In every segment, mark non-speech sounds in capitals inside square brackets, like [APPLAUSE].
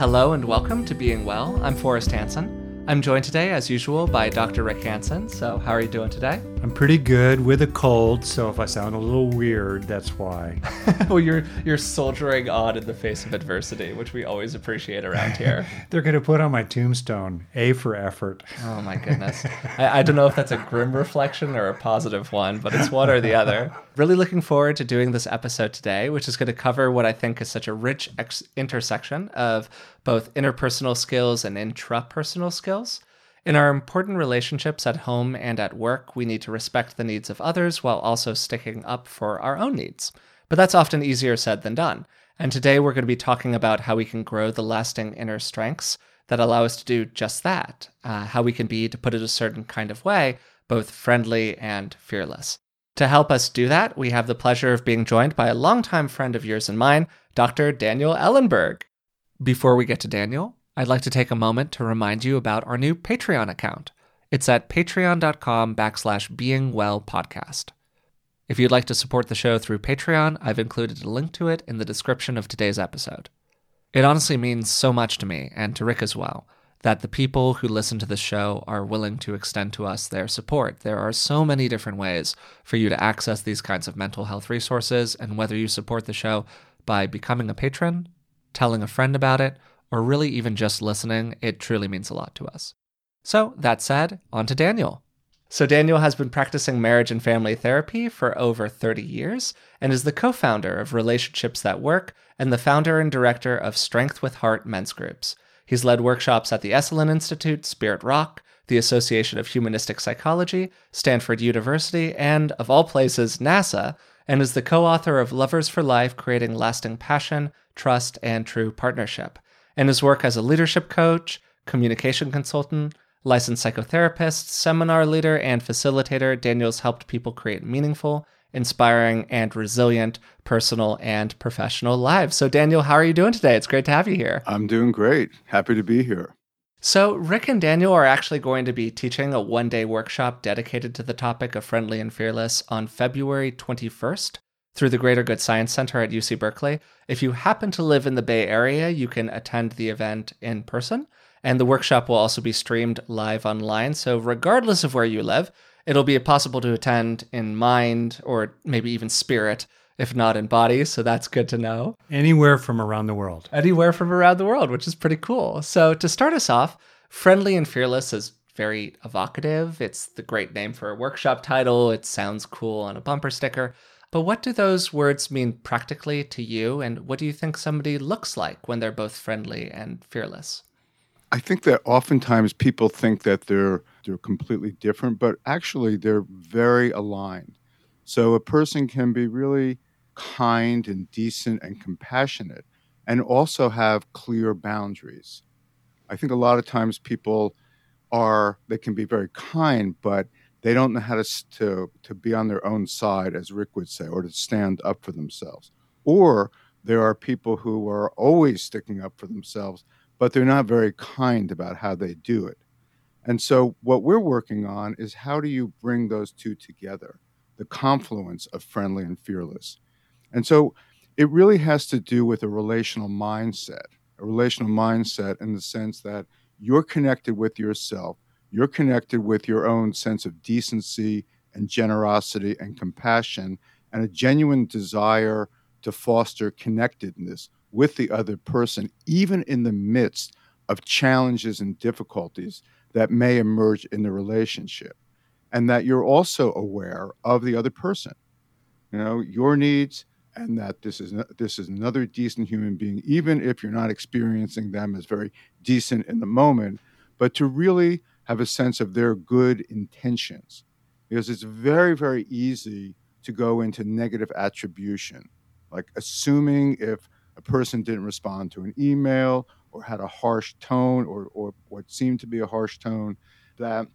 Hello and welcome to Being Well. I'm Forrest Hanson. I'm joined today, as usual, by Dr. Rick Hanson. So, how are you doing today? I'm pretty good with a cold, so if I sound a little weird, that's why. [LAUGHS] well, you're you're soldiering on in the face of adversity, which we always appreciate around here. [LAUGHS] They're going to put on my tombstone A for effort. Oh my goodness! I, I don't know if that's a grim reflection or a positive one, but it's one or the other. [LAUGHS] Really looking forward to doing this episode today, which is going to cover what I think is such a rich ex- intersection of both interpersonal skills and intrapersonal skills. In our important relationships at home and at work, we need to respect the needs of others while also sticking up for our own needs. But that's often easier said than done. And today we're going to be talking about how we can grow the lasting inner strengths that allow us to do just that, uh, how we can be, to put it a certain kind of way, both friendly and fearless. To help us do that, we have the pleasure of being joined by a longtime friend of yours and mine, Dr. Daniel Ellenberg. Before we get to Daniel, I'd like to take a moment to remind you about our new Patreon account. It's at patreon.com backslash beingwellpodcast. If you'd like to support the show through Patreon, I've included a link to it in the description of today's episode. It honestly means so much to me, and to Rick as well, that the people who listen to the show are willing to extend to us their support. There are so many different ways for you to access these kinds of mental health resources, and whether you support the show by becoming a patron, telling a friend about it, or really even just listening, it truly means a lot to us. So, that said, on to Daniel. So, Daniel has been practicing marriage and family therapy for over 30 years and is the co founder of Relationships That Work and the founder and director of Strength with Heart men's groups. He's led workshops at the Esalen Institute, Spirit Rock, the Association of Humanistic Psychology, Stanford University, and, of all places, NASA, and is the co author of Lovers for Life Creating Lasting Passion, Trust, and True Partnership. In his work as a leadership coach, communication consultant, licensed psychotherapist, seminar leader, and facilitator, Daniel's helped people create meaningful, inspiring, and resilient personal and professional lives. So, Daniel, how are you doing today? It's great to have you here. I'm doing great. Happy to be here. So, Rick and Daniel are actually going to be teaching a one day workshop dedicated to the topic of friendly and fearless on February 21st through the Greater Good Science Center at UC Berkeley. If you happen to live in the Bay Area, you can attend the event in person. And the workshop will also be streamed live online. So, regardless of where you live, it'll be possible to attend in mind or maybe even spirit if not in body. So that's good to know. Anywhere from around the world. Anywhere from around the world, which is pretty cool. So to start us off, Friendly and Fearless is very evocative. It's the great name for a workshop title. It sounds cool on a bumper sticker. But what do those words mean practically to you? And what do you think somebody looks like when they're both friendly and fearless? I think that oftentimes people think that they're they're completely different, but actually they're very aligned. So a person can be really kind and decent and compassionate and also have clear boundaries. I think a lot of times people are they can be very kind but they don't know how to, to to be on their own side as Rick would say or to stand up for themselves. Or there are people who are always sticking up for themselves but they're not very kind about how they do it. And so what we're working on is how do you bring those two together? The confluence of friendly and fearless. And so it really has to do with a relational mindset, a relational mindset in the sense that you're connected with yourself, you're connected with your own sense of decency and generosity and compassion, and a genuine desire to foster connectedness with the other person, even in the midst of challenges and difficulties that may emerge in the relationship. And that you're also aware of the other person, you know, your needs, and that this is this is another decent human being, even if you're not experiencing them as very decent in the moment, but to really have a sense of their good intentions, because it's very very easy to go into negative attribution, like assuming if a person didn't respond to an email or had a harsh tone or or what seemed to be a harsh tone, that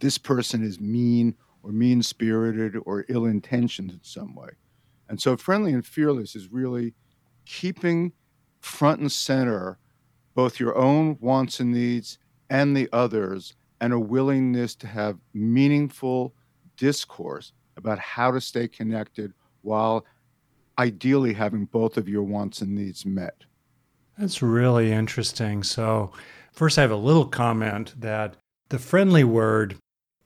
this person is mean or mean spirited or ill intentioned in some way. And so, friendly and fearless is really keeping front and center both your own wants and needs and the others, and a willingness to have meaningful discourse about how to stay connected while ideally having both of your wants and needs met. That's really interesting. So, first, I have a little comment that the friendly word,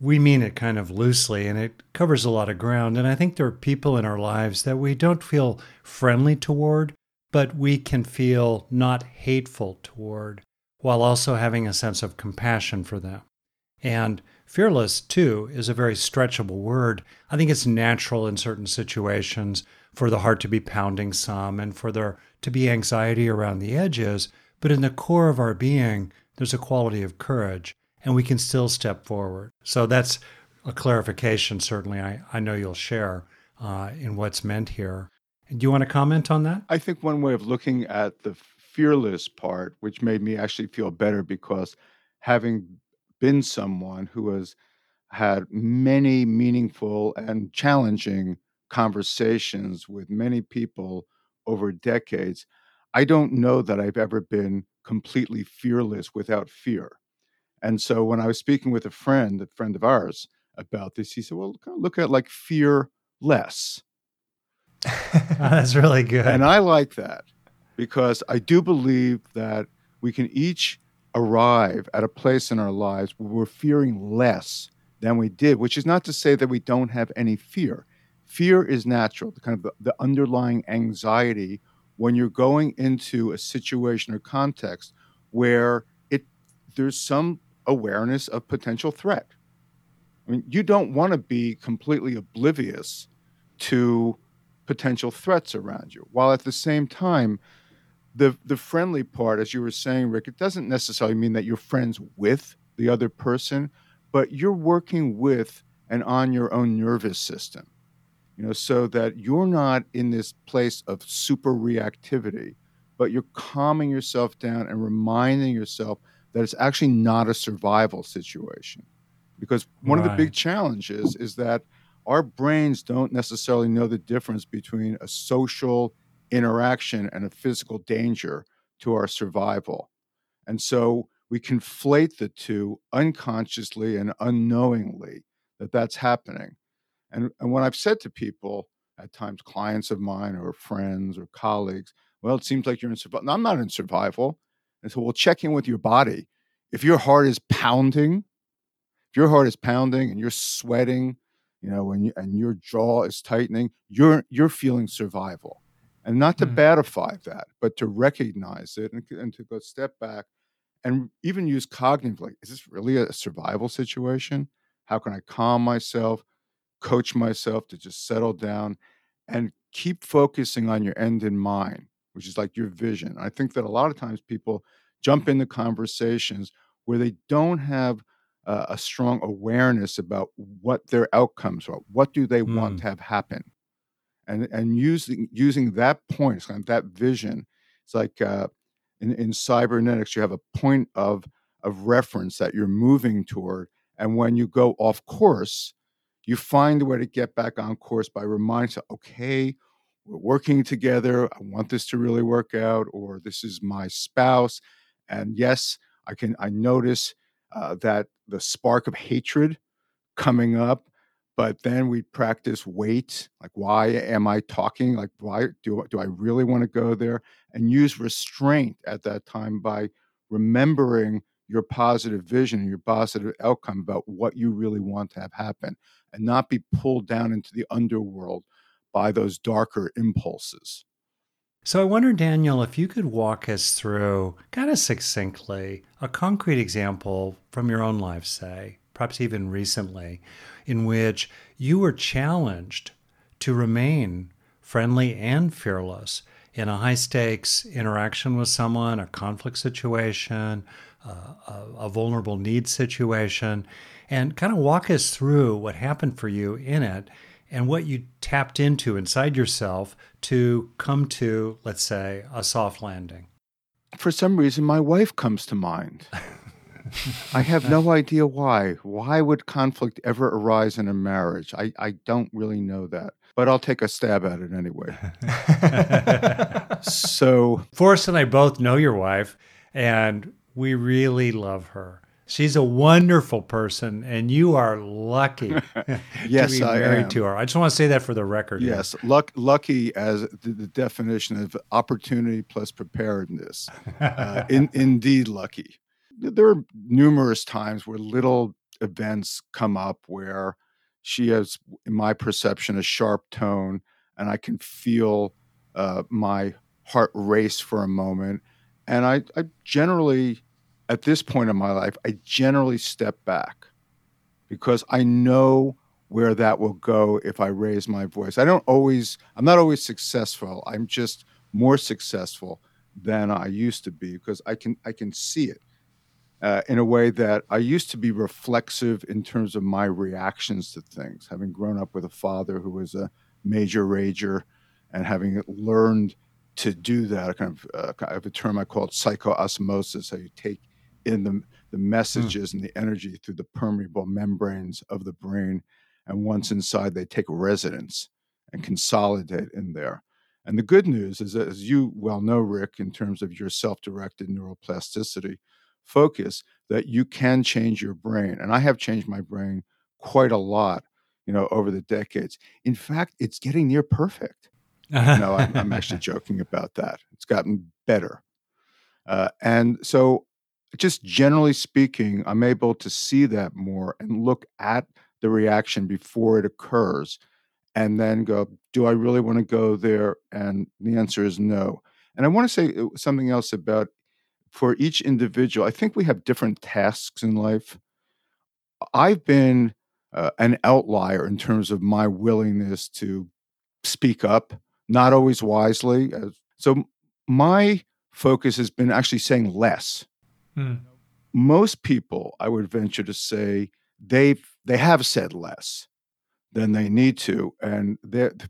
we mean it kind of loosely and it covers a lot of ground. And I think there are people in our lives that we don't feel friendly toward, but we can feel not hateful toward while also having a sense of compassion for them. And fearless, too, is a very stretchable word. I think it's natural in certain situations for the heart to be pounding some and for there to be anxiety around the edges. But in the core of our being, there's a quality of courage and we can still step forward. So that's a clarification, certainly, I, I know you'll share uh, in what's meant here. Do you want to comment on that? I think one way of looking at the fearless part, which made me actually feel better because having been someone who has had many meaningful and challenging conversations with many people over decades, I don't know that I've ever been completely fearless without fear. And so when I was speaking with a friend, a friend of ours, about this, he said, "Well, look at like fear less." [LAUGHS] Oh, that's really good. And I like that because I do believe that we can each arrive at a place in our lives where we're fearing less than we did, which is not to say that we don't have any fear. Fear is natural, the kind of the, the underlying anxiety when you're going into a situation or context where it there's some awareness of potential threat. I mean, you don't want to be completely oblivious to potential threats around you, while at the same time, the the friendly part, as you were saying, Rick, it doesn't necessarily mean that you're friends with the other person, but you're working with and on your own nervous system. You know, so that you're not in this place of super reactivity, but you're calming yourself down and reminding yourself that it's actually not a survival situation. Because one right. of the big challenges is that our brains don't necessarily know the difference between a social interaction and a physical danger to our survival. And so we conflate the two unconsciously and unknowingly that that's happening. And, and when I've said to people, at times clients of mine or friends or colleagues, well, it seems like you're in survival. No, I'm not in survival. And so we'll check in with your body. If your heart is pounding, if your heart is pounding and you're sweating, you know, when you, and your jaw is tightening, you're you're feeling survival. And not to mm. badify that, but to recognize it and, and to go step back and even use cognitively. Is this really a survival situation? How can I calm myself, coach myself to just settle down and keep focusing on your end in mind? which is like your vision. I think that a lot of times people jump into conversations where they don't have uh, a strong awareness about what their outcomes are. What do they mm. want to have happen? And and using using that point, kind of that vision. It's like uh, in, in cybernetics, you have a point of of reference that you're moving toward, and when you go off course, you find a way to get back on course by reminding, yourself, okay, we're working together. I want this to really work out, or this is my spouse. And yes, I can, I notice uh, that the spark of hatred coming up, but then we practice wait. Like, why am I talking? Like, why do, do I really want to go there? And use restraint at that time by remembering your positive vision and your positive outcome about what you really want to have happen and not be pulled down into the underworld by those darker impulses. So I wonder, Daniel, if you could walk us through kind of succinctly a concrete example from your own life, say, perhaps even recently, in which you were challenged to remain friendly and fearless in a high stakes interaction with someone, a conflict situation, uh, a, a vulnerable need situation, and kind of walk us through what happened for you in it and what you tapped into inside yourself to come to, let's say, a soft landing? For some reason, my wife comes to mind. [LAUGHS] I have no idea why. Why would conflict ever arise in a marriage? I, I don't really know that, but I'll take a stab at it anyway. [LAUGHS] so, Forrest and I both know your wife, and we really love her. She's a wonderful person, and you are lucky [LAUGHS] yes, to be I married am. to her. I just want to say that for the record. Yes, luck, lucky as the, the definition of opportunity plus preparedness. Uh, in, indeed, lucky. There are numerous times where little events come up where she has, in my perception, a sharp tone, and I can feel uh, my heart race for a moment. And I, I generally, at this point in my life, I generally step back because I know where that will go if I raise my voice. I don't always, I'm not always successful. I'm just more successful than I used to be because I can, I can see it. Uh, in a way that I used to be reflexive in terms of my reactions to things, having grown up with a father who was a major rager and having learned to do that, a kind of, uh, I have a term I call psychoosmosis, how you take in the, the messages mm. and the energy through the permeable membranes of the brain. And once inside, they take residence and consolidate in there. And the good news is that, as you well know, Rick, in terms of your self directed neuroplasticity focus, that you can change your brain. And I have changed my brain quite a lot, you know, over the decades. In fact, it's getting near perfect. no, I'm, I'm, actually [LAUGHS] joking about that. It's gotten better. Uh, and so, just generally speaking, I'm able to see that more and look at the reaction before it occurs and then go, do I really want to go there? And the answer is no. And I want to say uh, something else about for each individual. I think we have different tasks in life. I've been uh, an outlier in terms of my willingness to speak up, not always wisely. So my focus has been actually saying less. Hmm. Most people, I would venture to say, they've they have said less than they need to, and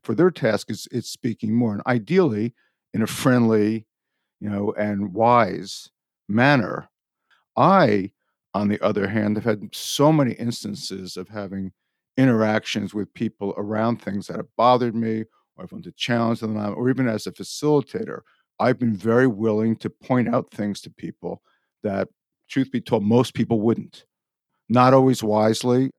for their task is it's speaking more, and ideally in a friendly, you know, and wise manner. I, on the other hand, have had so many instances of having interactions with people around things that have bothered me, or I've wanted to challenge them, uh, or even as a facilitator, I've been very willing to point out things to people that, truth be told, most people wouldn't. Not always wisely.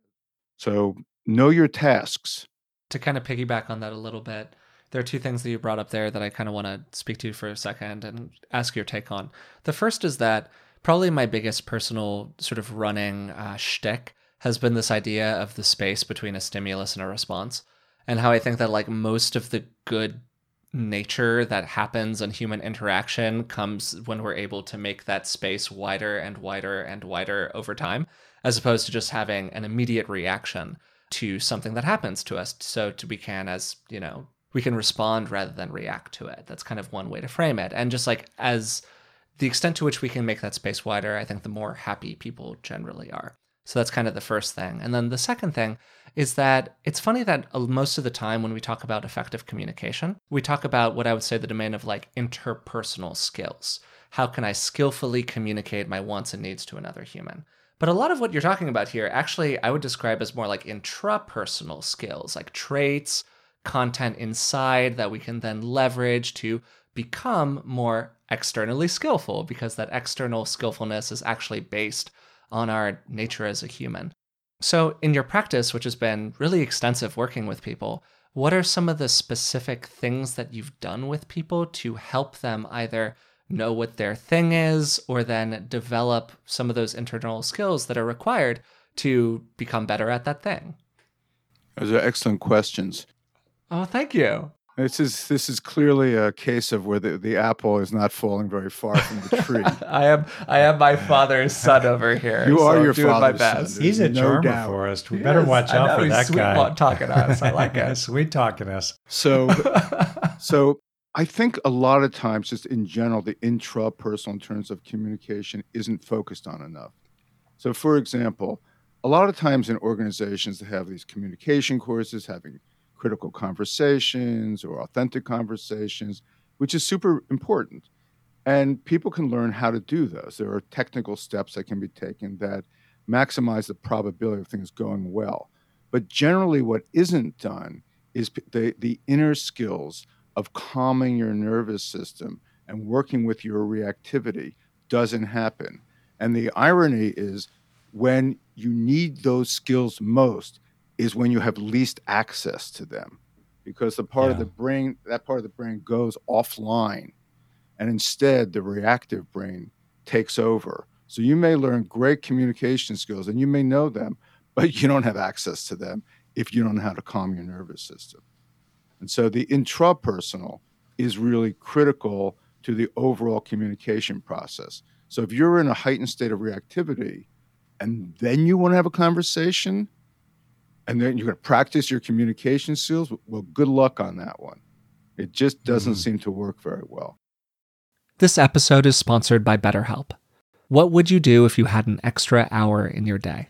So know your tasks. To kind of piggyback on that a little bit, there are two things that you brought up there that I kind of want to speak to for a second and ask your take on. The first is that probably my biggest personal sort of running uh, shtick has been this idea of the space between a stimulus and a response, and how I think that like most of the good nature that happens in human interaction comes when we're able to make that space wider and wider and wider over time, as opposed to just having an immediate reaction to something that happens to us. So to we can, as you know, we can respond rather than react to it. That's kind of one way to frame it. And just like as the extent to which we can make that space wider, I think the more happy people generally are. So that's kind of the first thing. And then the second thing is that it's funny that uh, most of the time when we talk about effective communication, we talk about what I would say the domain of like interpersonal skills. How can I skillfully communicate my wants and needs to another human? But a lot of what you're talking about here, actually, I would describe as more like intrapersonal skills, like traits, content inside that we can then leverage to become more externally skillful because that external skillfulness is actually based on our nature as a human. So, in your practice, which has been really extensive working with people, what are some of the specific things that you've done with people to help them either know what their thing is or then develop some of those internal skills that are required to become better at that thing? Those are excellent questions. Oh, thank you. This is this is clearly a case of where the, the apple is not falling very far from the tree. [LAUGHS] I am I am my father's son over here. You so are your father's my best. son. He's a no charmer doubt. for us. We he better is. watch out for that sweet guy. talking us. I [LAUGHS] like it. sweet talking us. So [LAUGHS] so I think a lot of times, just in general, the intrapersonal in terms of communication isn't focused on enough. So, for example, a lot of times in organizations that have these communication courses, having critical conversations or authentic conversations, which is super important. And people can learn how to do those. There are technical steps that can be taken that maximize the probability of things going well. But generally, what isn't done is the, the inner skills of calming your nervous system and working with your reactivity doesn't happen. And the irony is, when you need those skills most is when you have least access to them because the part yeah. of the brain that part of the brain goes offline and instead the reactive brain takes over. So you may learn great communication skills and you may know them but you don't have access to them if you don't know how to calm your nervous system. And so the intrapersonal is really critical to the overall communication process. So if you're in a heightened state of reactivity and then you want to have a conversation and then you're going to practice your communication skills. Well good luck on that one. It just doesn't mm. seem to work very well. This episode is sponsored by betterhelp. What would you do if you had an extra hour in your day?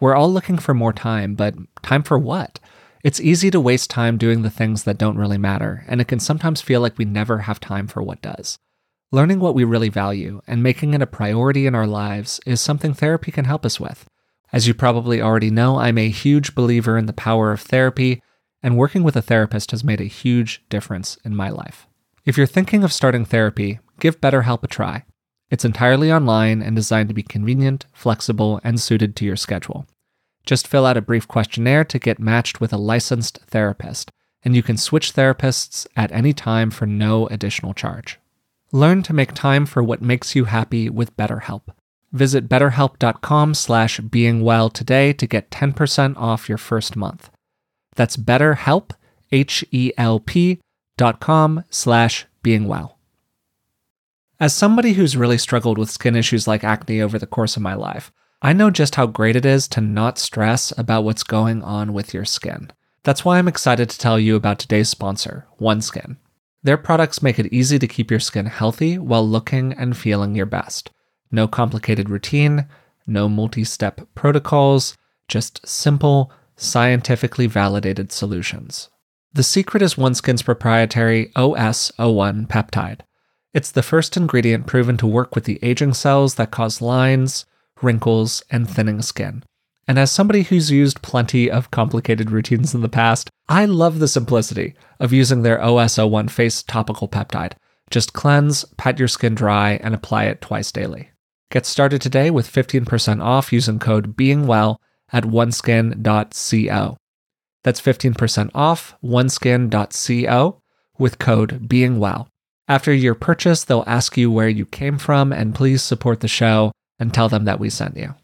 We're all looking for more time but time for what? It's easy to waste time doing the things that don't really matter and it can sometimes feel like we never have time for what does. Learning what we really value and making it a priority in our lives is something therapy can help us with. As you probably already know, I'm a huge believer in the power of therapy, and working with a therapist has made a huge difference in my life. If you're thinking of starting therapy, give BetterHelp a try. It's entirely online and designed to be convenient, flexible, and suited to your schedule. Just fill out a brief questionnaire to get matched with a licensed therapist, and you can switch therapists at any time for no additional charge. Learn to make time for what makes you happy with BetterHelp. Visit betterhelp.com slash beingwell today to get 10% off your first month. That's betterhelp, H-E-L-P dot com slash beingwell. As somebody who's really struggled with skin issues like acne over the course of my life, I know just how great it is to not stress about what's going on with your skin. That's why I'm excited to tell you about today's sponsor, OneSkin. Their products make it easy to keep your skin healthy while looking and feeling your best. No complicated routine, no multi step protocols, just simple, scientifically validated solutions. The secret is OneSkin's proprietary OS01 peptide. It's the first ingredient proven to work with the aging cells that cause lines, wrinkles, and thinning skin. And as somebody who's used plenty of complicated routines in the past, I love the simplicity of using their OS01 face topical peptide. Just cleanse, pat your skin dry, and apply it twice daily. Get started today with 15% off using code BEINGWELL at oneskin.co. That's 15% off oneskin.co with code BEINGWELL. After your purchase, they'll ask you where you came from, and please support the show and tell them that we sent you.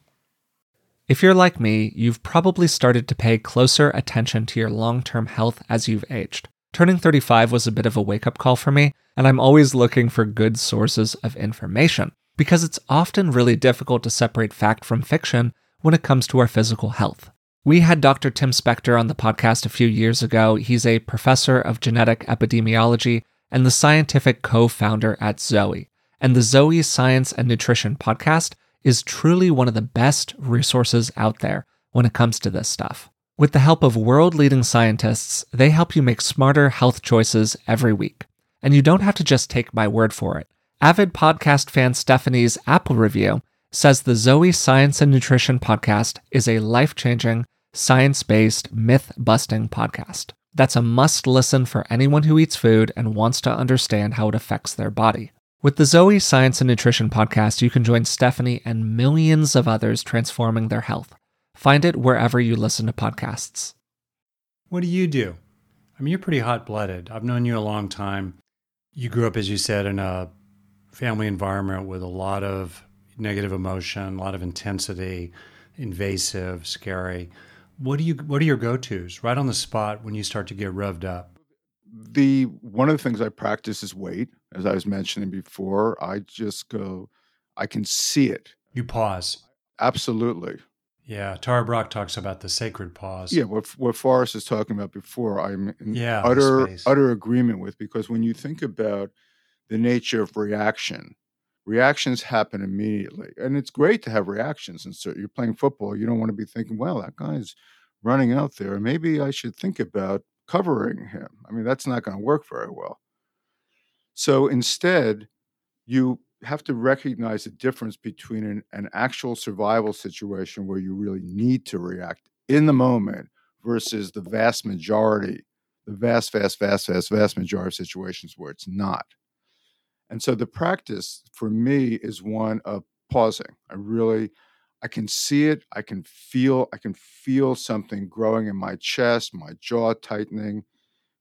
If you're like me, you've probably started to pay closer attention to your long term health as you've aged. Turning 35 was a bit of a wake up call for me, and I'm always looking for good sources of information because it's often really difficult to separate fact from fiction when it comes to our physical health. We had Dr. Tim Spector on the podcast a few years ago. He's a professor of genetic epidemiology and the scientific co founder at Zoe. And the Zoe Science and Nutrition podcast is truly one of the best resources out there when it comes to this stuff. With the help of world leading scientists, they help you make smarter health choices every week. And you don't have to just take my word for it. Avid podcast fan Stephanie's Apple review says the Zoe Science and Nutrition podcast is a life changing, science based, myth busting podcast. That's a must listen for anyone who eats food and wants to understand how it affects their body. With the Zoe Science and Nutrition podcast, you can join Stephanie and millions of others transforming their health. Find it wherever you listen to podcasts. What do you do? I mean, you're pretty hot blooded. I've known you a long time. You grew up, as you said, in a family environment with a lot of negative emotion, a lot of intensity, invasive, scary. What do you what are your go-tos right on the spot when you start to get revved up? The one of the things I practice is wait. as I was mentioning before, I just go, I can see it. You pause. Absolutely. Yeah, Tara Brach talks about the sacred pause. Yeah, what what Forrest is talking about before, I'm in yeah, utter utter agreement with because when you think about the nature of reaction, reactions happen immediately, and it's great to have reactions. And so you're playing football, you don't want to be thinking, well, that guy's running out there, maybe I should think about covering him. I mean, that's not going to work very well. So instead, you have to recognize the difference between an, an actual survival situation where you really need to react in the moment versus the vast majority, the vast, vast, vast, vast, vast majority of situations where it's not. And so the practice for me is one of pausing. I really, I can see it. I can feel. I can feel something growing in my chest, my jaw tightening,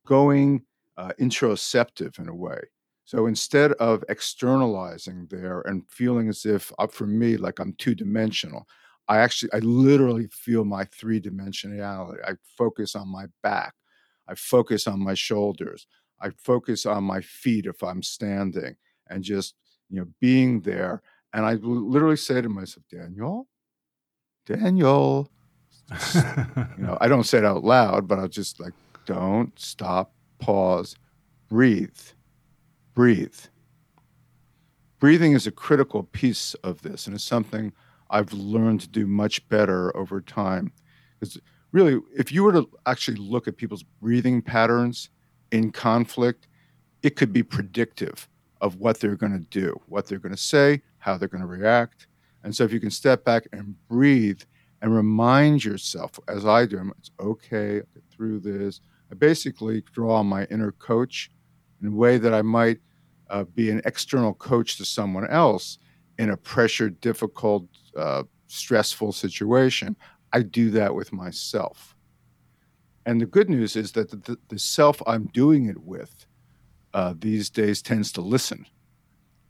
going uh, interoceptive in a way. So instead of externalizing there and feeling as if, uh, for me, like I'm two dimensional, I actually, I literally feel my three dimensionality. I focus on my back. I focus on my shoulders. I focus on my feet if I'm standing and just, you know, being there. And I literally say to myself, Daniel, Daniel, you know, [LAUGHS] I don't say it out loud, but I'll just like, don't stop, pause, breathe, breathe. Breathing is a critical piece of this, and it's something I've learned to do much better over time. Because really, if you were to actually look at people's breathing patterns in conflict, it could be predictive of what they're going to do, what they're going to say, how they're going to react. And so if you can step back and breathe and remind yourself, as I do, it's okay, get through this. I basically draw my inner coach in a way that I might uh, be an external coach to someone else in a pressured, difficult, uh, stressful situation. I do that with myself. And the good news is that the, the self I'm doing it with uh, these days tends to listen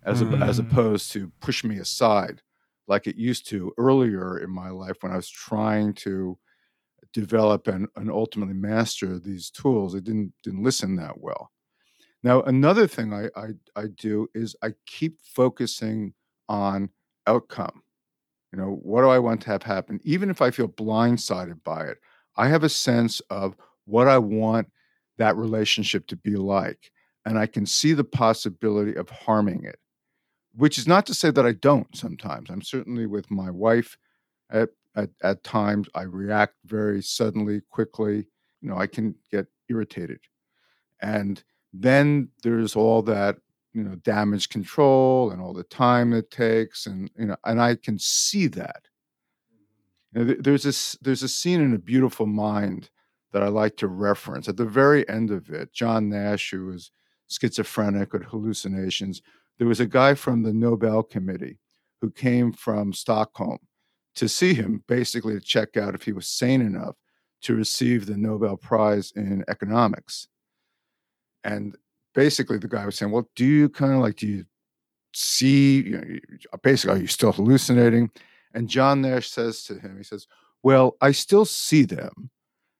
as, mm. a, as hmm. opposed to push me aside like it used to earlier in my life when I was trying to develop and, and ultimately master these tools. It didn't didn't listen that well. Now another thing I, I, I do is I keep focusing on outcome. You know, what do I want to have happen? Even if I feel blindsided by it, I have a sense of what I want that relationship to be like. And I can see the possibility of harming it which is not to say that I don't sometimes. I'm certainly with my wife at, at, at times. I react very suddenly, quickly. You know, I can get irritated. And then there's all that, you know, damage control and all the time it takes. And, you know, and I can see that. You know, there's this there's a scene in a beautiful mind that I like to reference. At the very end of it, John Nash, who is schizophrenic with hallucinations, there was a guy from the Nobel Committee who came from Stockholm to see him, basically to check out if he was sane enough to receive the Nobel Prize in economics. And basically, the guy was saying, Well, do you kind of like, do you see, you know, basically, are you still hallucinating? And John Nash says to him, He says, Well, I still see them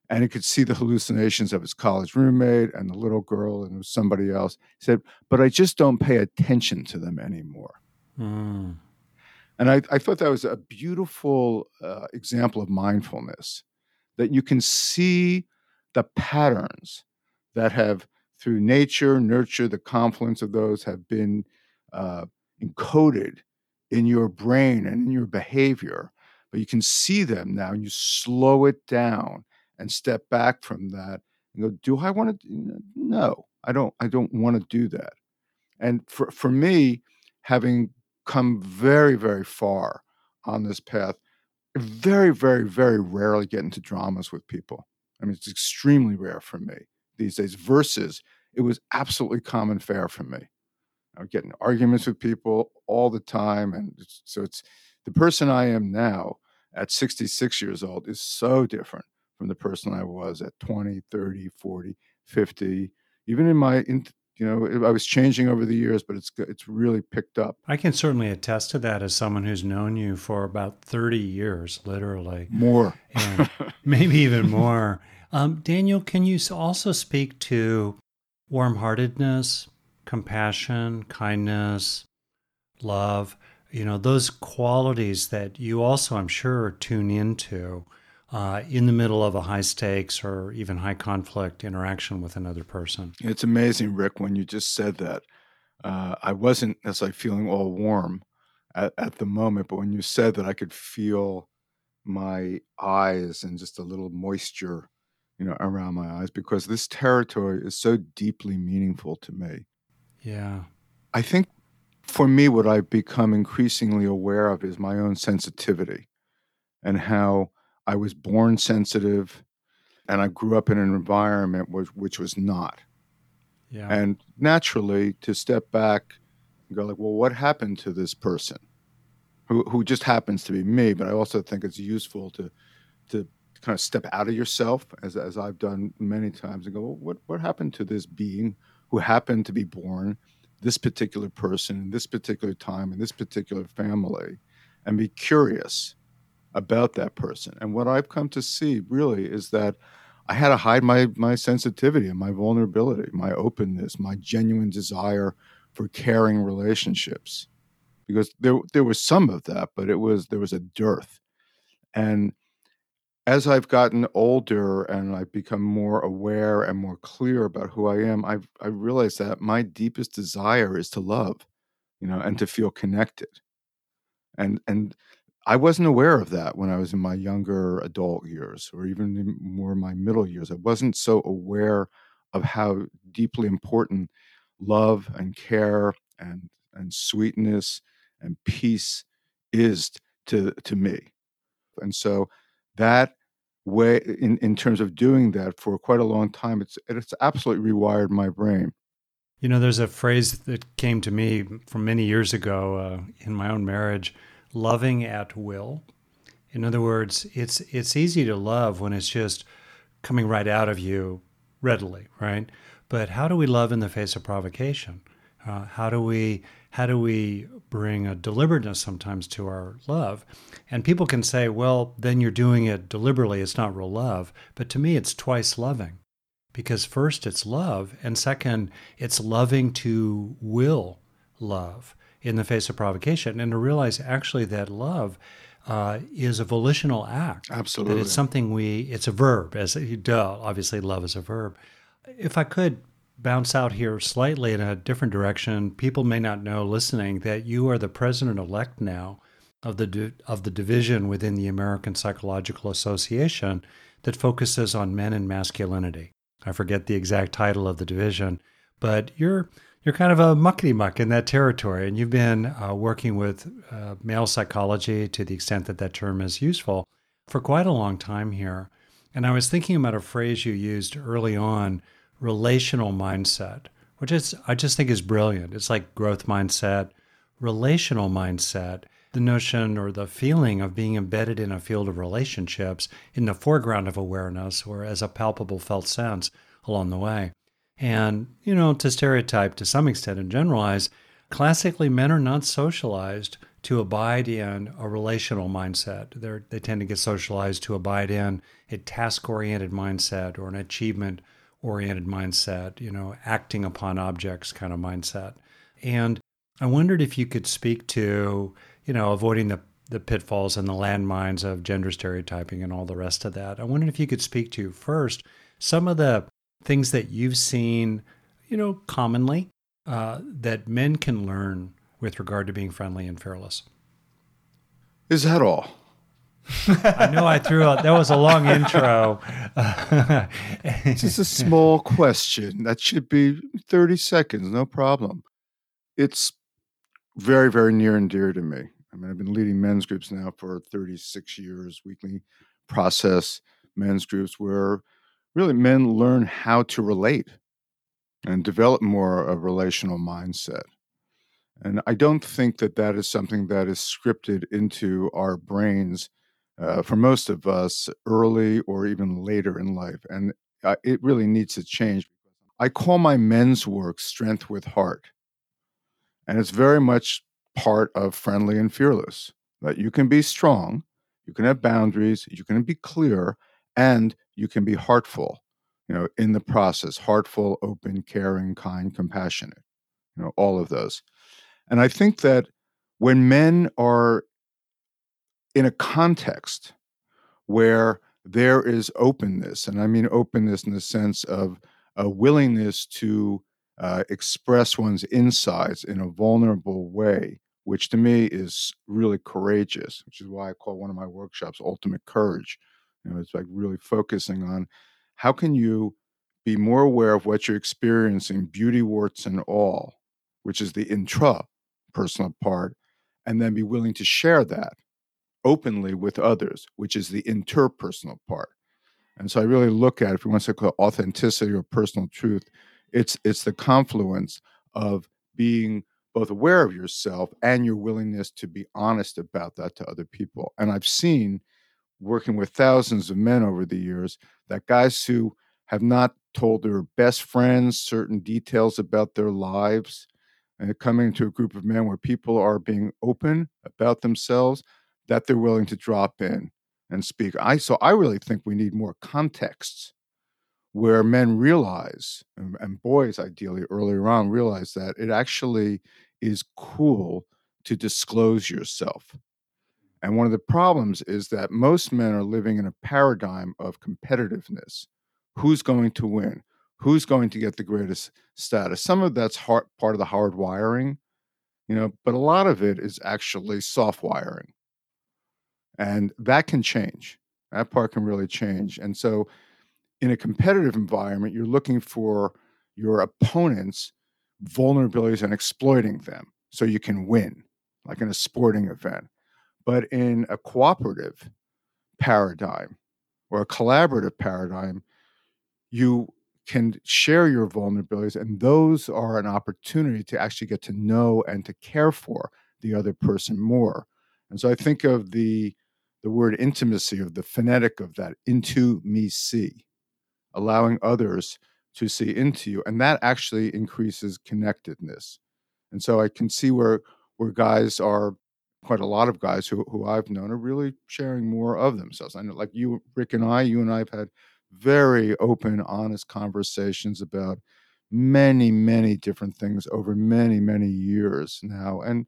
and he could see the hallucinations of his college roommate and the little girl and somebody else. He said, but I just don't pay attention to them anymore. Mm. And I, I, thought that was a beautiful uh, example of mindfulness that you can see the patterns that have, through nature, nurture, the confluence of those have been uh, encoded in your brain and in your behavior. But you can see them now and you slow it down and step back from that and go, do I want to? No, I don't. I don't want to do that. And for for me, having come very very far on this path, very very very rarely get into dramas with people. I mean, it's extremely rare for me these days. Versus, it was absolutely common fare for me. I would get in arguments with people all the time, and so it's the person I am now at 66 years old is so different from the person I was at 20, 30, 40, 50. Even in my, in, you know, I was changing over the years, but it's it's really picked up. I can certainly attest to that as someone who's known you for about 30 years, literally. More. And [LAUGHS] maybe even more. Um, Daniel, can you also speak to warm heartedness, compassion, kindness, love? You know, those qualities that you also, I'm sure, tune into uh, in the middle of a high stakes or even high conflict interaction with another person. It's amazing, Rick, when you just said that. Uh, I wasn't necessarily feeling all warm at, at the moment, but when you said that, I could feel my eyes and just a little moisture, you know, around my eyes because this territory is so deeply meaningful to me. Yeah. I think for me, what I've become increasingly aware of is my own sensitivity and how I was born sensitive and I grew up in an environment which, which was not. Yeah. And naturally, to step back and go like, well, what happened to this person? who, who just happens to be me, but I also think it's useful to to kind of step out of yourself, as, as I've done many times, and go, well, what, what happened to this being who happened to be born, this particular person, in this particular time, in this particular family, and be curious about that person. And what I've come to see really is that I had to hide my, my sensitivity and my vulnerability, my openness, my genuine desire for caring relationships because there there was some of that, but it was there was a dearth. And as I've gotten older and I've become more aware and more clear about who I am, I've I realized that my deepest desire is to love, you know, and to feel connected. And and I wasn't aware of that when I was in my younger adult years or even more my middle years. I wasn't so aware of how deeply important love and care and and sweetness and peace is to to me and so that way in, in terms of doing that for quite a long time it's it's absolutely rewired my brain. You know there's a phrase that came to me from many years ago uh, in my own marriage loving at will. In other words it's it's easy to love when it's just coming right out of you readily right? But how do we love in the face of provocation? Uh, how do we how do we bring a deliberateness sometimes to our love? And people can say, well, then you're doing it deliberately. It's not real love. But to me, it's twice loving because first, it's love. And second, it's loving to will love in the face of provocation and to realize actually that love uh, is a volitional act. Absolutely. That it's something we, it's a verb, as duh, obviously, love is a verb. If I could bounce out here slightly in a different direction. People may not know listening that you are the president elect now of the of the division within the American Psychological Association that focuses on men and masculinity. I forget the exact title of the division, but you're you're kind of a muckety muck in that territory, and you've been uh, working with uh, male psychology to the extent that that term is useful for quite a long time here. And I was thinking about a phrase you used early on relational mindset, which is I just think is brilliant. It's like growth mindset, relational mindset, the notion or the feeling of being embedded in a field of relationships in the foreground of awareness or as a palpable felt sense along the way. And, you know, to stereotype to some extent and generalize, classically men are not socialized to abide in a relational mindset. They're, they tend to get socialized to abide in a task oriented mindset or an achievement oriented mindset, you know, acting upon objects kind of mindset. And I wondered if you could speak to, you know, avoiding the, the pitfalls and the landmines of gender stereotyping and all the rest of that. I wondered if you could speak to first some of the things that you've seen, you know, commonly uh, that men can learn with regard to being friendly and fearless. Is that all? I know I threw out that was a long intro. it's just a small question that should be 30 seconds, no problem. It's very, very near and dear to me. I mean, I've been leading men's groups now for 36 years, weekly process men's groups where really men learn how to relate and develop more of a relational mindset. And I don't think that that is something that is scripted into our brains uh, for most of us early or even later in life. And uh, it really needs to change. I call my men's work Strength with Heart. And it's very much part of Friendly and Fearless that you can be strong, you can have boundaries, you can be clear, and you can be heartful, you know, in the process heartful, open, caring, kind, compassionate, you know, all of those. And I think that when men are in a context where there is openness, and I mean openness in the sense of a willingness to uh, express one's insides in a vulnerable way, which to me is really courageous, which is why I call one of my workshops Ultimate Courage. You know, it's like really focusing on how can you be more aware of what you're experiencing, beauty, warts, and all, which is the intra personal part, and then be willing to share that openly with others, which is the interpersonal part. And so I really look at, if we want to call authenticity or personal truth, it's it's the confluence of being both aware of yourself and your willingness to be honest about that to other people. And I've seen working with thousands of men over the years that guys who have not told their best friends certain details about their lives and coming to a group of men where people are being open about themselves that they're willing to drop in and speak. I so i really think we need more contexts where men realize and, and boys ideally earlier on realize that it actually is cool to disclose yourself. And one of the problems is that most men are living in a paradigm of competitiveness. Who's going to win? Who's going to get the greatest status? Some of that's hard, part of the hard wiring you know but a lot of it is actually soft wiring and that can change. That part can really mm-hmm. change and so in a competitive environment you're looking for your opponents vulnerabilities and exploiting them so you can win like in a sporting event. But in a cooperative paradigm or a collaborative paradigm you can share your vulnerabilities and those are an opportunity to actually get to know and to care for the other person more. And so i think of the the word intimacy of the phonetic of that into me see allowing others to see into you and that actually increases connectedness and so i can see where where guys are quite a lot of guys who, who i've known are really sharing more of themselves i know like you rick and i you and i have had very open, honest conversations about many, many different things over many, many years now. And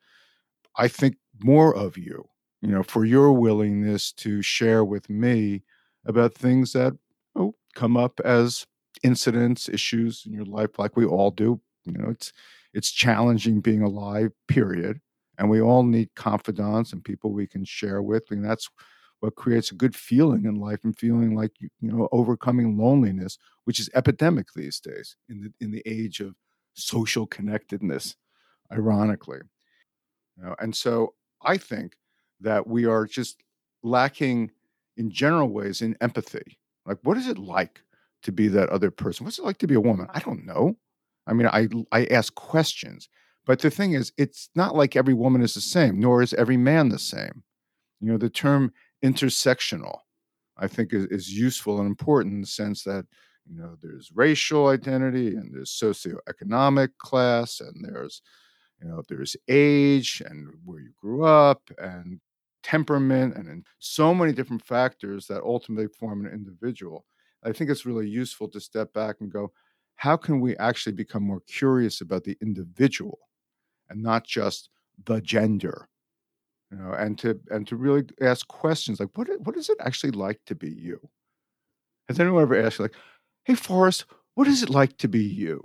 I think more of you, you know, for your willingness to share with me about things that oh, come up as incidents, issues in your life, like we all do. You know, it's it's challenging being alive, period. And we all need confidants and people we can share with. And that's what creates a good feeling in life and feeling like you, know overcoming loneliness which is epidemic these days in the in the age of social connectedness ironically you know, and so i think that we are just lacking in general ways in empathy. Like what is it like to be that other person? What's it like to be a woman? I don't know. I mean i i ask questions but the thing is it's not like every woman is the same nor is every man the same. You know the term intersectional, I think is, is useful and important in the sense that you know there's racial identity and there's socioeconomic class and there's you know there's age and where you grew up and temperament and, so many different factors that ultimately form an individual. I think it's really useful to step back and go, how can we actually become more curious about the individual and not just the gender you know, and to and to really ask questions like what what is it actually like to be you? Has anyone ever asked like, "Hey, Forrest, what is it like to be you?"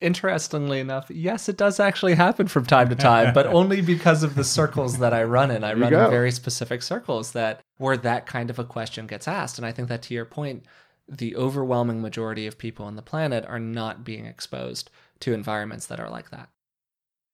Interestingly enough, yes, it does actually happen from time to time, but [LAUGHS] only because of the circles that I run in. I run in very specific circles that where that kind of a question gets asked, and I think that to your point, the overwhelming majority of people on the planet are not being exposed to environments that are like that.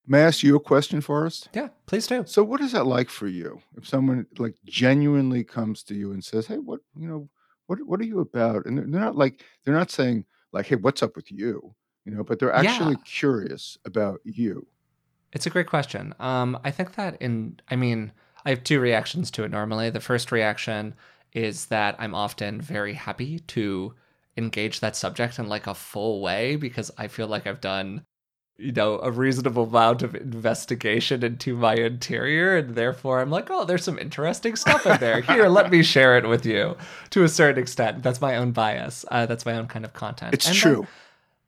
May I ask you a question Forrest? Yeah, please do. So, what is that like for you? If someone like genuinely comes to you and says, "Hey, what you know, what what are you about?" and they're, they're not like they're not saying like, "Hey, what's up with you?" You know, but they're actually yeah. curious about you. It's a great question. Um, I think that in, I mean, I have two reactions to it normally. The first reaction is that I'm often very happy to engage that subject in like a full way because I feel like I've done you know, a reasonable amount of investigation into my interior, and therefore I'm like, oh, there's some interesting stuff in there. Here, let me share it with you. To a certain extent, that's my own bias. Uh, that's my own kind of content. It's and true. Then,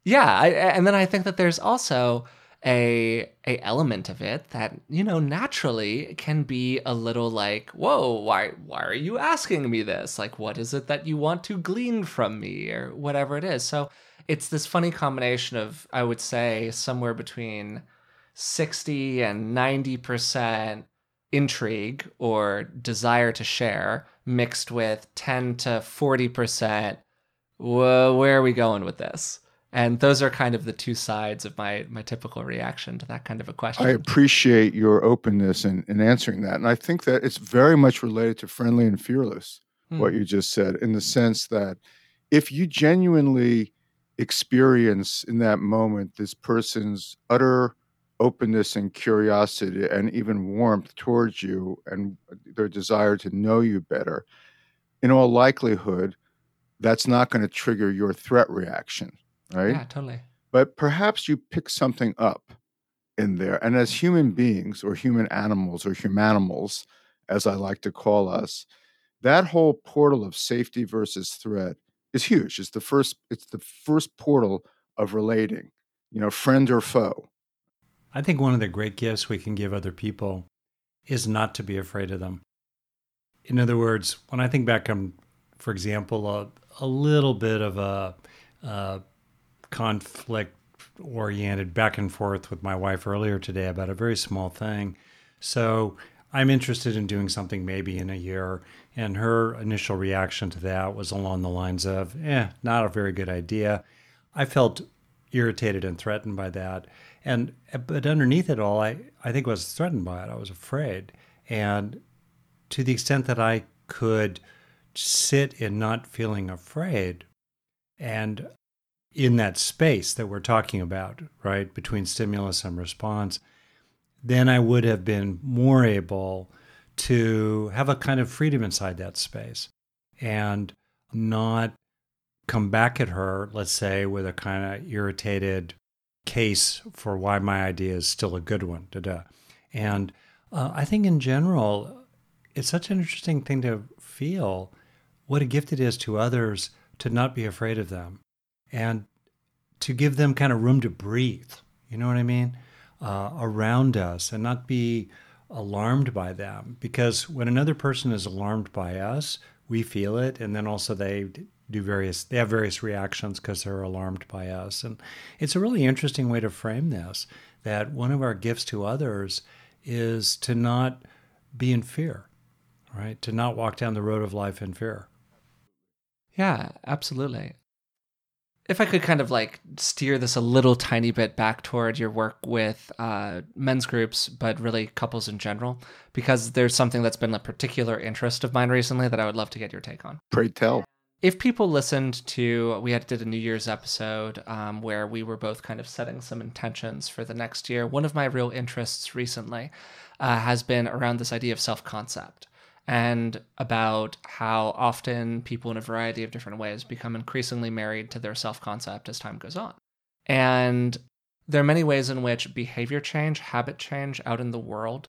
yeah, I, and then I think that there's also a a element of it that you know naturally can be a little like whoa why why are you asking me this? Like what is it that you want to glean from me? or whatever it is. So it's this funny combination of I would say somewhere between 60 and 90% intrigue or desire to share mixed with 10 to 40% well, where are we going with this? And those are kind of the two sides of my my typical reaction to that kind of a question. I appreciate your openness in, in answering that. And I think that it's very much related to friendly and fearless, hmm. what you just said, in the sense that if you genuinely experience in that moment this person's utter openness and curiosity and even warmth towards you and their desire to know you better, in all likelihood, that's not going to trigger your threat reaction, right? Yeah, totally. But perhaps you pick something up in there. And as human beings or human animals or humanimals, as I like to call us, that whole portal of safety versus threat is huge. It's the first it's the first portal of relating, you know, friend or foe. I think one of the great gifts we can give other people is not to be afraid of them. In other words, when I think back on, for example, a, a little bit of a, a conflict oriented back and forth with my wife earlier today about a very small thing. So I'm interested in doing something maybe in a year. And her initial reaction to that was along the lines of, eh, not a very good idea. I felt irritated and threatened by that. And but underneath it all, I, I think I was threatened by it. I was afraid. And to the extent that I could sit in not feeling afraid and in that space that we're talking about, right, between stimulus and response, then I would have been more able to have a kind of freedom inside that space and not come back at her, let's say, with a kind of irritated case for why my idea is still a good one. Da-da. And uh, I think in general, it's such an interesting thing to feel what a gift it is to others to not be afraid of them and to give them kind of room to breathe. You know what I mean? Uh, around us and not be alarmed by them. Because when another person is alarmed by us, we feel it, and then also they do various they have various reactions because they're alarmed by us and it's a really interesting way to frame this that one of our gifts to others is to not be in fear right to not walk down the road of life in fear yeah absolutely if I could kind of like steer this a little tiny bit back toward your work with uh, men's groups, but really couples in general, because there's something that's been a particular interest of mine recently that I would love to get your take on. Pray tell. If people listened to, we had did a New Year's episode um, where we were both kind of setting some intentions for the next year. One of my real interests recently uh, has been around this idea of self concept and about how often people in a variety of different ways become increasingly married to their self concept as time goes on. And there are many ways in which behavior change, habit change out in the world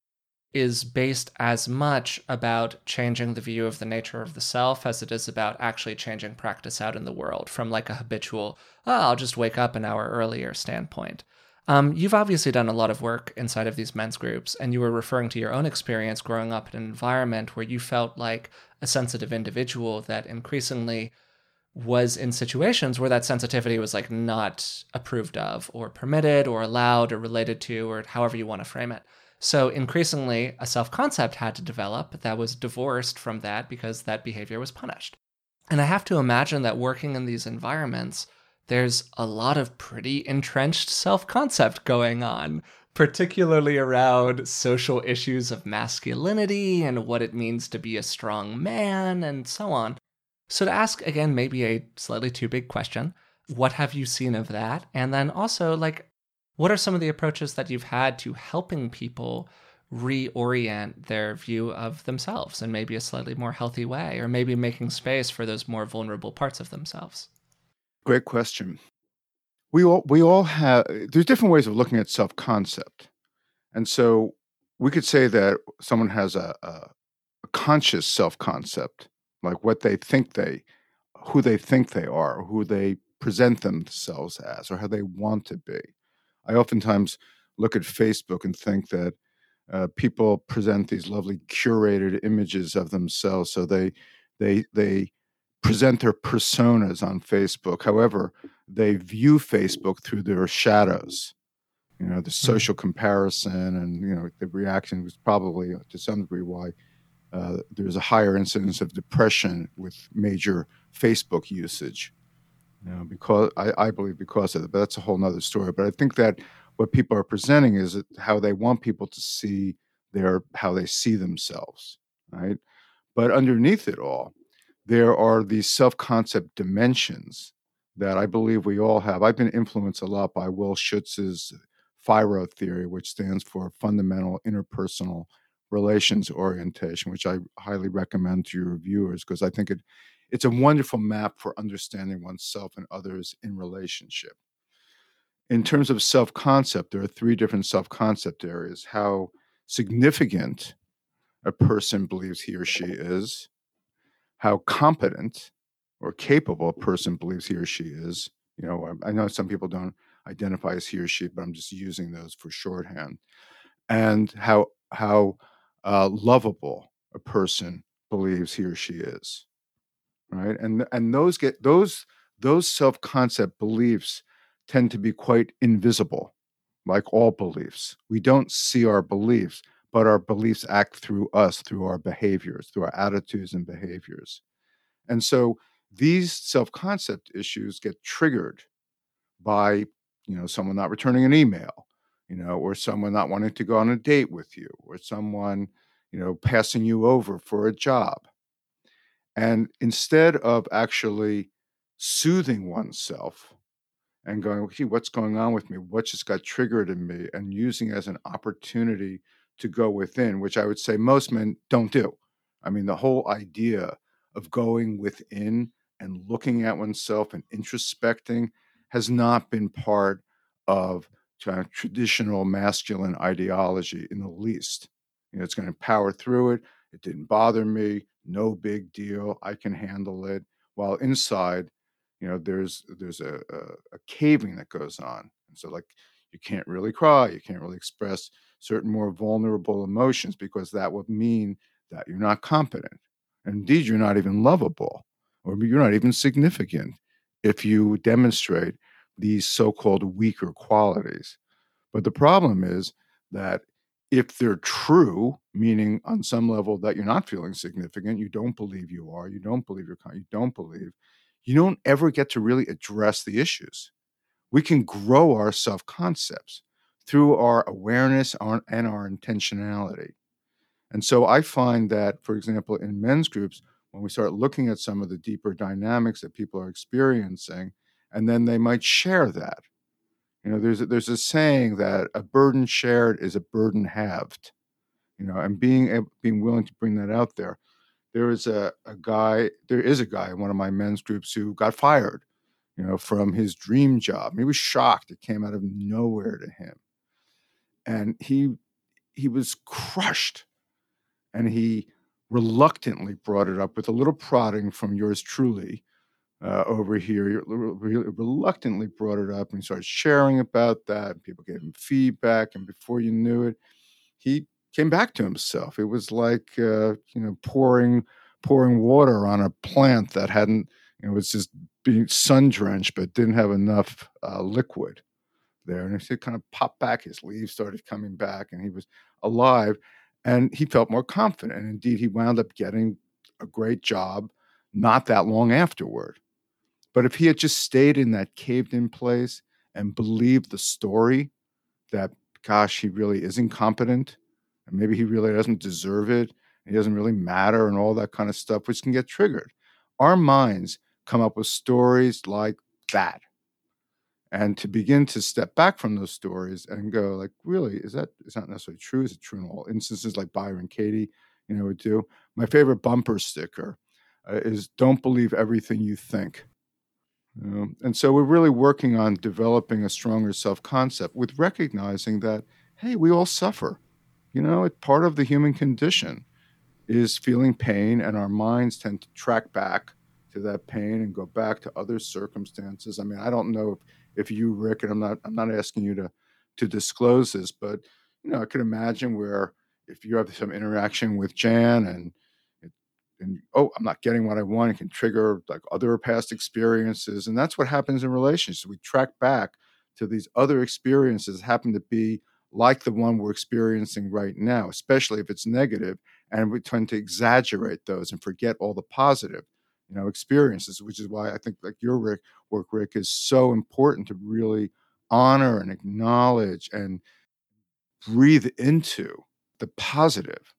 is based as much about changing the view of the nature of the self as it is about actually changing practice out in the world from like a habitual, oh, I'll just wake up an hour earlier standpoint. Um, you've obviously done a lot of work inside of these men's groups, and you were referring to your own experience growing up in an environment where you felt like a sensitive individual that increasingly was in situations where that sensitivity was like not approved of or permitted or allowed or related to or however you want to frame it. So increasingly a self-concept had to develop that was divorced from that because that behavior was punished. And I have to imagine that working in these environments there's a lot of pretty entrenched self concept going on, particularly around social issues of masculinity and what it means to be a strong man and so on. So, to ask again, maybe a slightly too big question, what have you seen of that? And then also, like, what are some of the approaches that you've had to helping people reorient their view of themselves in maybe a slightly more healthy way, or maybe making space for those more vulnerable parts of themselves? Great question. We all we all have there's different ways of looking at self-concept. And so we could say that someone has a, a, a conscious self-concept, like what they think they who they think they are, who they present themselves as, or how they want to be. I oftentimes look at Facebook and think that uh, people present these lovely curated images of themselves, so they they they present their personas on Facebook. However, they view Facebook through their shadows. You know, the hmm. social comparison and, you know, the reaction was probably uh, to some degree why uh, there's a higher incidence of depression with major Facebook usage. You know, because I, I believe because of it, but that's a whole nother story. But I think that what people are presenting is how they want people to see their how they see themselves, right? But underneath it all, there are these self concept dimensions that I believe we all have. I've been influenced a lot by Will Schutz's FIRO theory, which stands for Fundamental Interpersonal Relations Orientation, which I highly recommend to your viewers because I think it it's a wonderful map for understanding oneself and others in relationship. In terms of self concept, there are three different self concept areas how significant a person believes he or she is, how competent or capable a person believes he or she is. You know, I know some people don't identify as he or she, but I'm just using those for shorthand. And how how uh, lovable a person believes he or she is, right? And and those get those those self concept beliefs tend to be quite invisible, like all beliefs. We don't see our beliefs, but our beliefs act through us, through our behaviors, through our attitudes and behaviors. And so these self-concept issues get triggered by, you know, someone not returning an email, you know, or someone not wanting to go on a date with you, or someone, you know, passing you over for a job. And instead of actually soothing oneself and going, gee, what's going on with me? What just got triggered in me? And using as an opportunity to go within, which I would say most men don't do. I mean, the whole idea of going within and looking at oneself and introspecting has not been part of traditional masculine ideology in the least. You know, it's going to power through it. It didn't bother me. No big deal. I can handle it. While inside, you know, there's there's a, a, a caving that goes on. And so, like, you can't really cry. You can't really express certain more vulnerable emotions because that would mean that you're not competent. Indeed, you're not even lovable or you're not even significant if you demonstrate these so called weaker qualities. But the problem is that if they're true, meaning on some level that you're not feeling significant, you don't believe you are, you don't believe you're, you don't believe, you don't ever get to really address the issues. We can grow our self concepts through our awareness and our intentionality. And so I find that, for example, in men's groups, when we start looking at some of the deeper dynamics that people are experiencing, and then they might share that. You know, there's a, there's a saying that a burden shared is a burden halved. You know, and being being willing to bring that out there. There is a, a guy, there is a guy in one of my men's groups who got fired, you know, from his dream job. He was shocked. It came out of nowhere to him and he he was crushed and he reluctantly brought it up with a little prodding from yours truly uh, over here reluctantly brought it up and started sharing about that and people gave him feedback and before you knew it he came back to himself it was like uh, you know pouring pouring water on a plant that hadn't you know was just being sun drenched but didn't have enough uh, liquid there. And he kind of popped back, his leaves started coming back, and he was alive. And he felt more confident. And indeed, he wound up getting a great job not that long afterward. But if he had just stayed in that caved in place and believed the story that, gosh, he really is incompetent, and maybe he really doesn't deserve it, he doesn't really matter, and all that kind of stuff, which can get triggered. Our minds come up with stories like that. And to begin to step back from those stories and go like really? Is that is not necessarily true? Is it true in all instances like byron katie you know would do? My favorite bumper sticker uh, is don't believe everything you think. You know? and so we're really working on developing a stronger self-concept with recognizing that hey we all suffer. You know it's part of the human condition is feeling pain and our minds tend to track back to that pain and go back to other circumstances i mean i don't know if if you, Rick, and I'm not I'm not asking you to to disclose this, but you know, I could imagine where if you have some interaction with Jan and and oh, I'm not getting what I want, it can trigger like other past experiences, and that's what happens in relationships. We track back to these other experiences happen to be like the one we're experiencing right now, especially if it's negative, and we tend to exaggerate those and forget all the positive you know experiences which is why i think like your rick, work rick is so important to really honor and acknowledge and breathe into the positive.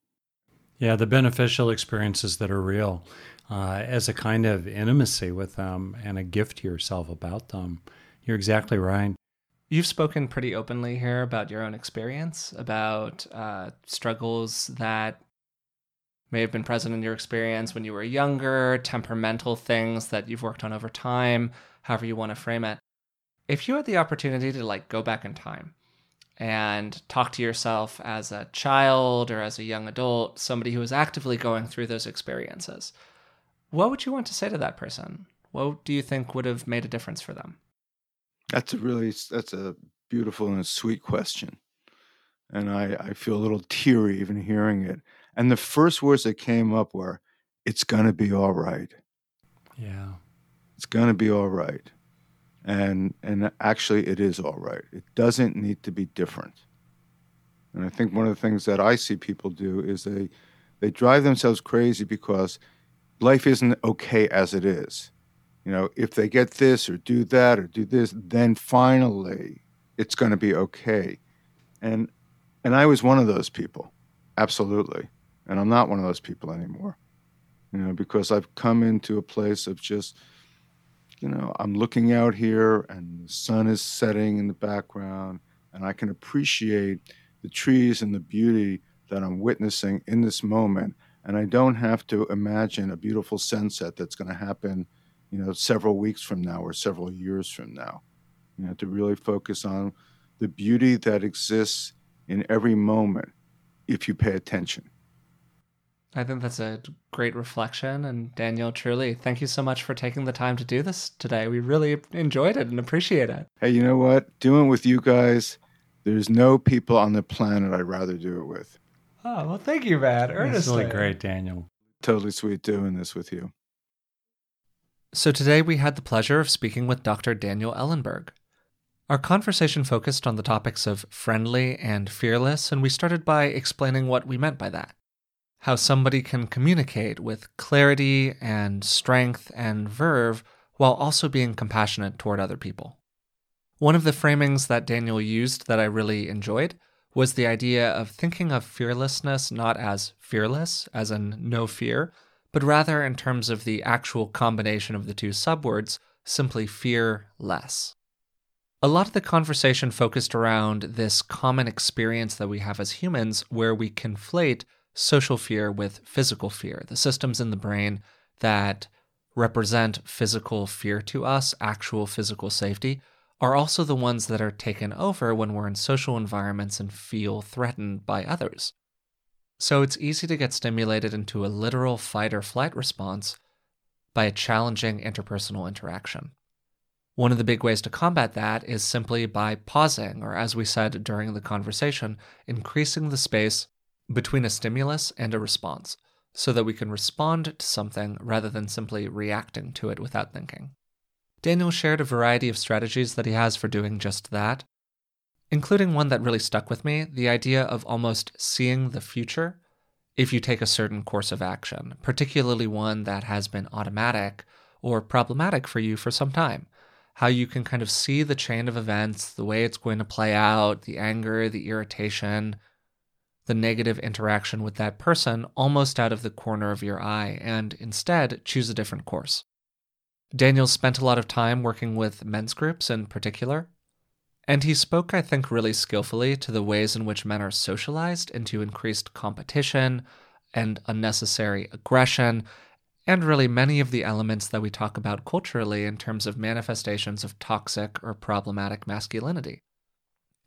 Yeah the beneficial experiences that are real uh, as a kind of intimacy with them and a gift to yourself about them. You're exactly right. You've spoken pretty openly here about your own experience, about uh, struggles that may have been present in your experience when you were younger, temperamental things that you've worked on over time, however you want to frame it. If you had the opportunity to like go back in time and talk to yourself as a child or as a young adult, somebody who was actively going through those experiences, what would you want to say to that person? What do you think would have made a difference for them? That's a really that's a beautiful and a sweet question. And I, I feel a little teary even hearing it. And the first words that came up were, It's gonna be all right. Yeah. It's gonna be all right. And and actually it is all right. It doesn't need to be different. And I think one of the things that I see people do is they they drive themselves crazy because life isn't okay as it is you know, if they get this or do that or do this, then finally it's going to be okay. And and I was one of those people, absolutely. And I'm not one of those people anymore. You know, because I've come into a place of just, you know, I'm looking out here and the sun is setting in the background and I can appreciate the trees and the beauty that I'm witnessing in this moment. And I don't have to imagine a beautiful sunset that's going to happen you know, several weeks from now or several years from now. You know, to really focus on the beauty that exists in every moment if you pay attention. I think that's a great reflection. And Daniel, truly, thank you so much for taking the time to do this today. We really enjoyed it and appreciate it. Hey, you know what? Doing with you guys, there's no people on the planet I'd rather do it with. Oh, well, thank you, Matt. Earnestly. It's really great, Daniel. Totally sweet doing this with you. So today we had the pleasure of speaking with Dr. Daniel Ellenberg. Our conversation focused on the topics of friendly and fearless, and we started by explaining what we meant by that. How somebody can communicate with clarity and strength and verve while also being compassionate toward other people. One of the framings that Daniel used that I really enjoyed was the idea of thinking of fearlessness not as fearless, as in no fear, but rather in terms of the actual combination of the two subwords, simply fear less. A lot of the conversation focused around this common experience that we have as humans where we conflate social fear with physical fear, the systems in the brain that represent physical fear to us, actual physical safety, are also the ones that are taken over when we're in social environments and feel threatened by others. So it's easy to get stimulated into a literal fight or flight response by a challenging interpersonal interaction. One of the big ways to combat that is simply by pausing, or as we said during the conversation, increasing the space between a stimulus and a response so that we can respond to something rather than simply reacting to it without thinking. Daniel shared a variety of strategies that he has for doing just that, including one that really stuck with me the idea of almost seeing the future if you take a certain course of action, particularly one that has been automatic or problematic for you for some time. How you can kind of see the chain of events, the way it's going to play out, the anger, the irritation, the negative interaction with that person almost out of the corner of your eye, and instead choose a different course. Daniel spent a lot of time working with men's groups in particular, and he spoke, I think, really skillfully to the ways in which men are socialized into increased competition and unnecessary aggression, and really many of the elements that we talk about culturally in terms of manifestations of toxic or problematic masculinity.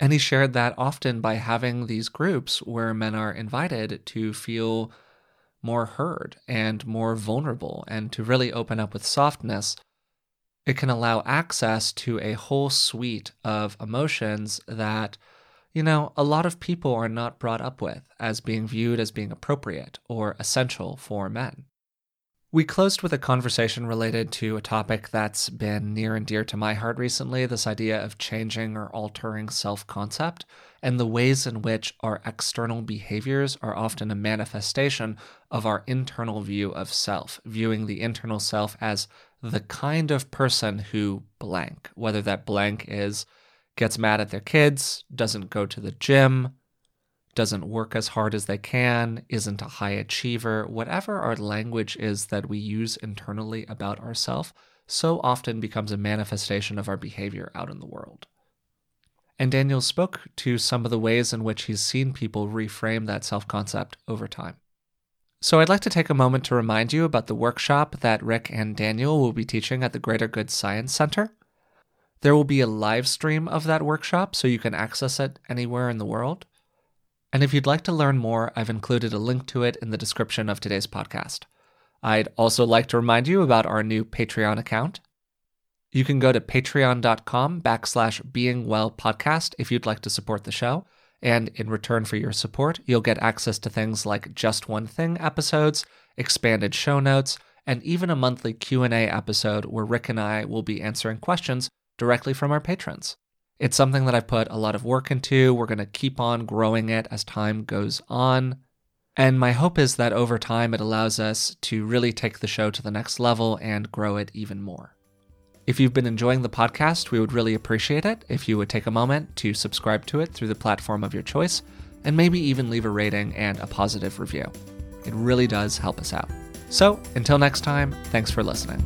And he shared that often by having these groups where men are invited to feel more heard and more vulnerable and to really open up with softness it can allow access to a whole suite of emotions that, you know, a lot of people are not brought up with as being viewed as being appropriate or essential for men. We closed with a conversation related to a topic that's been near and dear to my heart recently this idea of changing or altering self concept, and the ways in which our external behaviors are often a manifestation of our internal view of self, viewing the internal self as the kind of person who blank, whether that blank is gets mad at their kids, doesn't go to the gym, doesn't work as hard as they can, isn't a high achiever, whatever our language is that we use internally about ourselves, so often becomes a manifestation of our behavior out in the world. And Daniel spoke to some of the ways in which he's seen people reframe that self concept over time. So, I'd like to take a moment to remind you about the workshop that Rick and Daniel will be teaching at the Greater Good Science Center. There will be a live stream of that workshop so you can access it anywhere in the world. And if you'd like to learn more, I've included a link to it in the description of today's podcast. I'd also like to remind you about our new Patreon account. You can go to patreon.com backslash beingwellpodcast if you'd like to support the show. And in return for your support, you'll get access to things like Just One Thing episodes, expanded show notes, and even a monthly Q&A episode where Rick and I will be answering questions directly from our patrons. It's something that I've put a lot of work into. We're going to keep on growing it as time goes on. And my hope is that over time, it allows us to really take the show to the next level and grow it even more. If you've been enjoying the podcast, we would really appreciate it if you would take a moment to subscribe to it through the platform of your choice and maybe even leave a rating and a positive review. It really does help us out. So, until next time, thanks for listening.